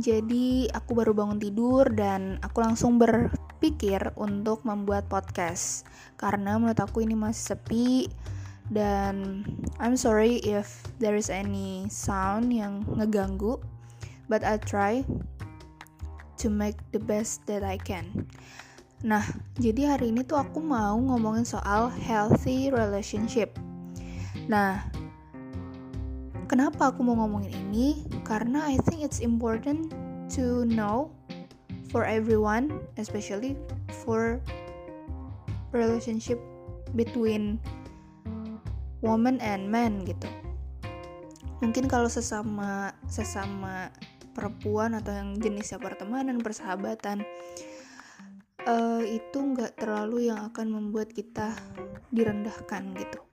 Jadi aku baru bangun tidur dan aku langsung berpikir untuk membuat podcast. Karena menurut aku ini masih sepi Dan I'm sorry if there is any sound yang ngeganggu But I try to make the best that I can. Nah, jadi hari ini tuh aku mau ngomongin soal healthy relationship. Nah, Kenapa aku mau ngomongin ini? Karena I think it's important to know for everyone, especially for relationship between woman and man gitu. Mungkin kalau sesama sesama perempuan atau yang jenisnya pertemanan, persahabatan, uh, itu nggak terlalu yang akan membuat kita direndahkan gitu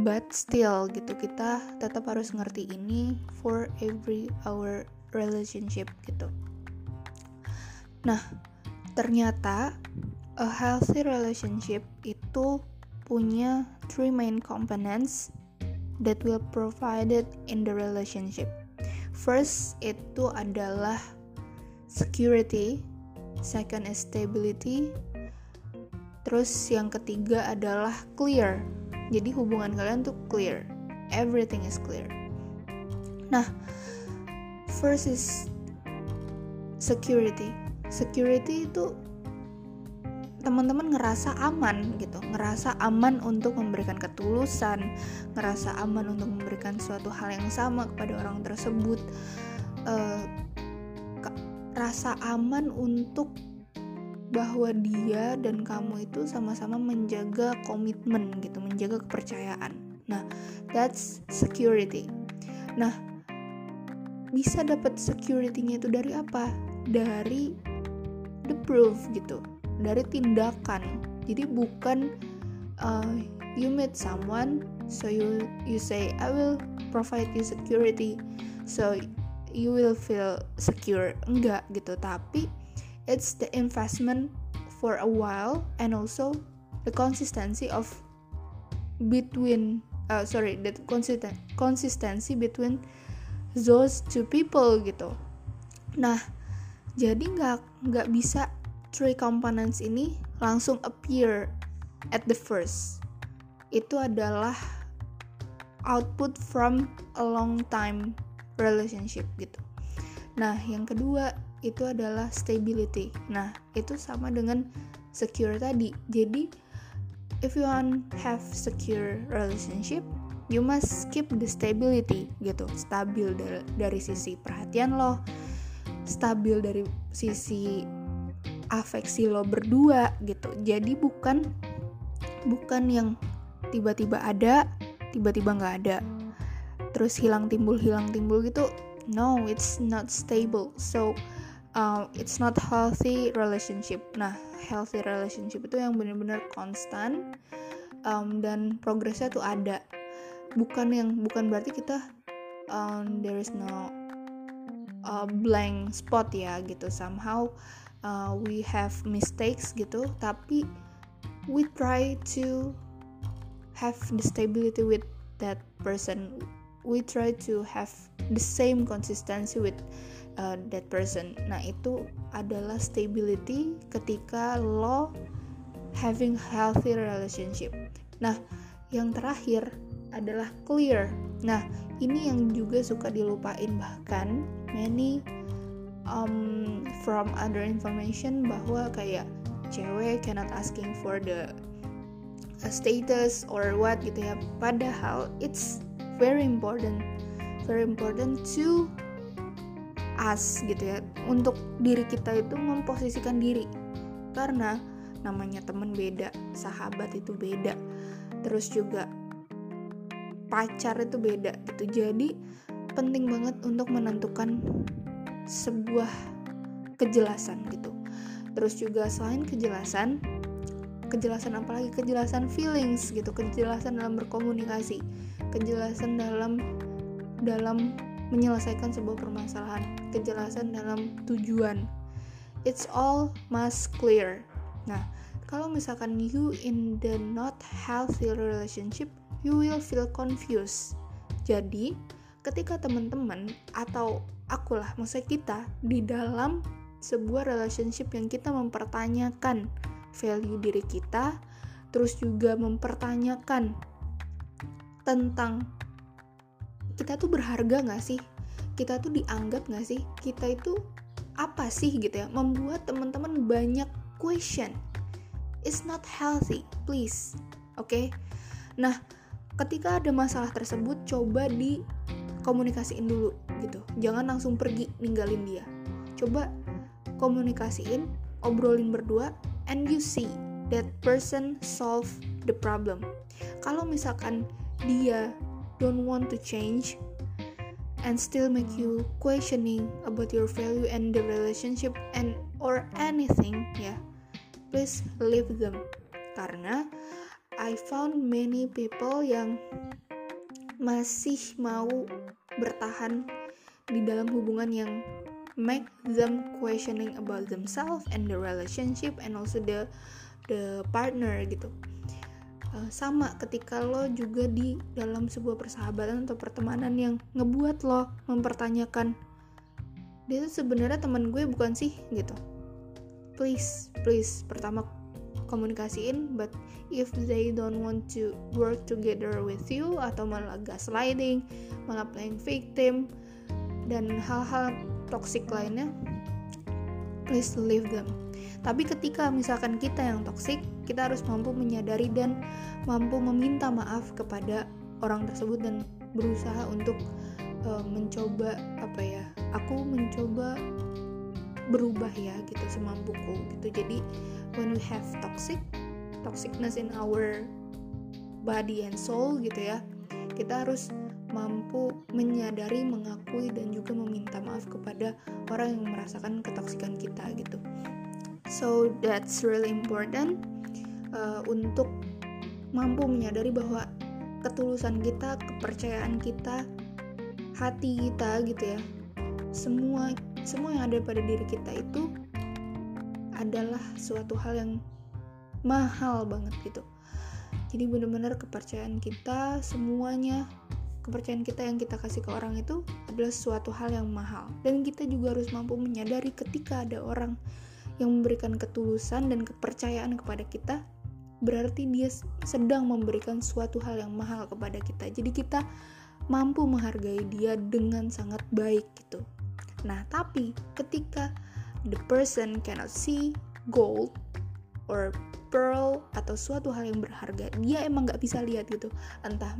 but still gitu kita tetap harus ngerti ini for every our relationship gitu. Nah ternyata a healthy relationship itu punya three main components that will provided in the relationship. First itu adalah security. Second is stability. Terus yang ketiga adalah clear jadi hubungan kalian tuh clear. Everything is clear. Nah first is security. Security itu teman-teman ngerasa aman gitu. Ngerasa aman untuk memberikan ketulusan ngerasa aman untuk memberikan suatu hal yang sama kepada orang tersebut. Uh, rasa aman untuk bahwa dia dan kamu itu sama-sama menjaga komitmen gitu, menjaga kepercayaan. Nah, that's security. Nah, bisa dapat security-nya itu dari apa? Dari the proof gitu, dari tindakan. Jadi bukan uh, you meet someone, so you you say I will provide you security, so you will feel secure. Enggak gitu, tapi it's the investment for a while and also the consistency of between uh, sorry the consistent consistency between those two people gitu. Nah jadi nggak nggak bisa three components ini langsung appear at the first. Itu adalah output from a long time relationship gitu. Nah yang kedua itu adalah stability. Nah, itu sama dengan secure tadi. Jadi, if you want have secure relationship, you must keep the stability gitu. Stabil dari, dari sisi perhatian lo, stabil dari sisi afeksi lo berdua gitu. Jadi bukan bukan yang tiba-tiba ada, tiba-tiba nggak ada. Terus hilang timbul hilang timbul gitu. No, it's not stable. So um, it's not healthy relationship. Nah, healthy relationship itu yang benar-benar konstan um, dan progresnya tuh ada. Bukan yang bukan berarti kita um, there is no uh, blank spot ya gitu. Somehow uh, we have mistakes gitu, tapi we try to have the stability with that person. We try to have the same consistency with uh, that person. Nah, itu adalah stability ketika lo having healthy relationship. Nah, yang terakhir adalah clear. Nah, ini yang juga suka dilupain bahkan many um, from other information bahwa kayak cewek cannot asking for the uh, status or what gitu ya. Padahal it's very important very important to us gitu ya. Untuk diri kita itu memposisikan diri. Karena namanya temen beda sahabat itu beda. Terus juga pacar itu beda gitu. Jadi penting banget untuk menentukan sebuah kejelasan gitu. Terus juga selain kejelasan kejelasan apalagi kejelasan feelings gitu. Kejelasan dalam berkomunikasi. Kejelasan dalam dalam menyelesaikan sebuah permasalahan, kejelasan dalam tujuan. It's all must clear. Nah, kalau misalkan you in the not healthy relationship, you will feel confused. Jadi, ketika teman-teman atau akulah maksudnya kita di dalam sebuah relationship yang kita mempertanyakan value diri kita terus juga mempertanyakan tentang kita tuh berharga gak sih? Kita tuh dianggap gak sih? Kita itu apa sih gitu ya? Membuat teman-teman banyak question. It's not healthy please. Oke? Okay? nah ketika ada masalah tersebut coba di komunikasiin dulu gitu. Jangan langsung pergi ninggalin dia. Coba komunikasiin obrolin berdua and you see that person solve the problem. Kalau misalkan dia don't want to change and still make you questioning about your value and the relationship and or anything ya yeah, please leave them. Karena I found many people yang masih mau bertahan di dalam hubungan yang make them questioning about themselves and the relationship and also the the partner gitu uh, sama ketika lo juga di dalam sebuah persahabatan atau pertemanan yang ngebuat lo mempertanyakan dia tuh sebenarnya teman gue bukan sih? Gitu. Please please pertama komunikasiin but if they don't want to work together with you atau malah gaslighting malah playing victim dan hal-hal toxic lainnya please leave them tapi ketika misalkan kita yang toxic kita harus mampu menyadari dan mampu meminta maaf kepada orang tersebut dan berusaha untuk uh, mencoba apa ya aku mencoba berubah ya gitu semampuku gitu jadi when we have toxic toxicness in our body and soul gitu ya kita harus mampu menyadari, mengakui dan juga meminta maaf kepada orang yang merasakan ketoksikan kita gitu. So that's really important uh, untuk mampu menyadari bahwa ketulusan kita, kepercayaan kita, hati kita gitu ya. Semua semua yang ada pada diri kita itu adalah suatu hal yang mahal banget gitu. Jadi benar-benar kepercayaan kita semuanya kepercayaan kita yang kita kasih ke orang itu adalah suatu hal yang mahal dan kita juga harus mampu menyadari ketika ada orang yang memberikan ketulusan dan kepercayaan kepada kita berarti dia sedang memberikan suatu hal yang mahal kepada kita. Jadi kita mampu menghargai dia dengan sangat baik gitu. Nah tapi ketika the person cannot see gold or pearl atau suatu hal yang berharga dia emang nggak bisa lihat gitu. Entah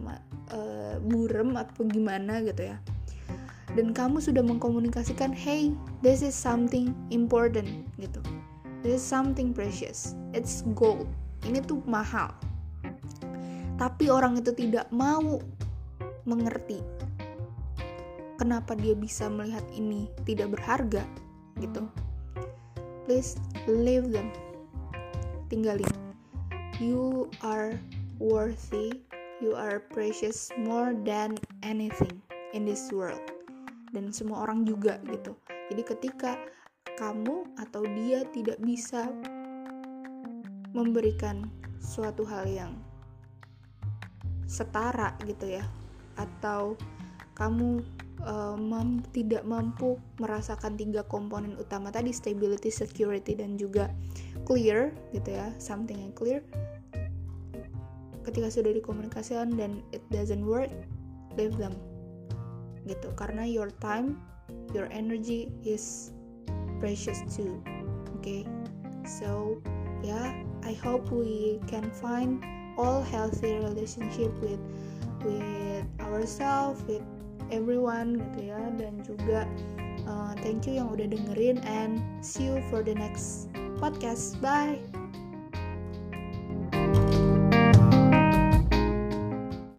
uh, burem atau gimana gitu ya dan kamu sudah mengkomunikasikan hey this is something important gitu. This is something precious. It's gold. Ini tuh mahal. Tapi orang itu tidak mau mengerti kenapa dia bisa melihat ini tidak berharga gitu. Please leave them. Tinggalin. You are worthy. You are precious more than anything in this world dan semua orang juga gitu. Jadi ketika kamu atau dia tidak bisa memberikan suatu hal yang setara gitu ya atau kamu uh, mam tidak mampu merasakan tiga komponen utama tadi stability, security dan juga clear gitu ya something yang clear ketika sudah dikomunikasikan dan it doesn't work leave them gitu karena your time your energy is precious too okay so yeah I hope we can find all healthy relationship with with ourselves with everyone gitu ya dan juga uh, thank you yang udah dengerin and see you for the next podcast. Bye.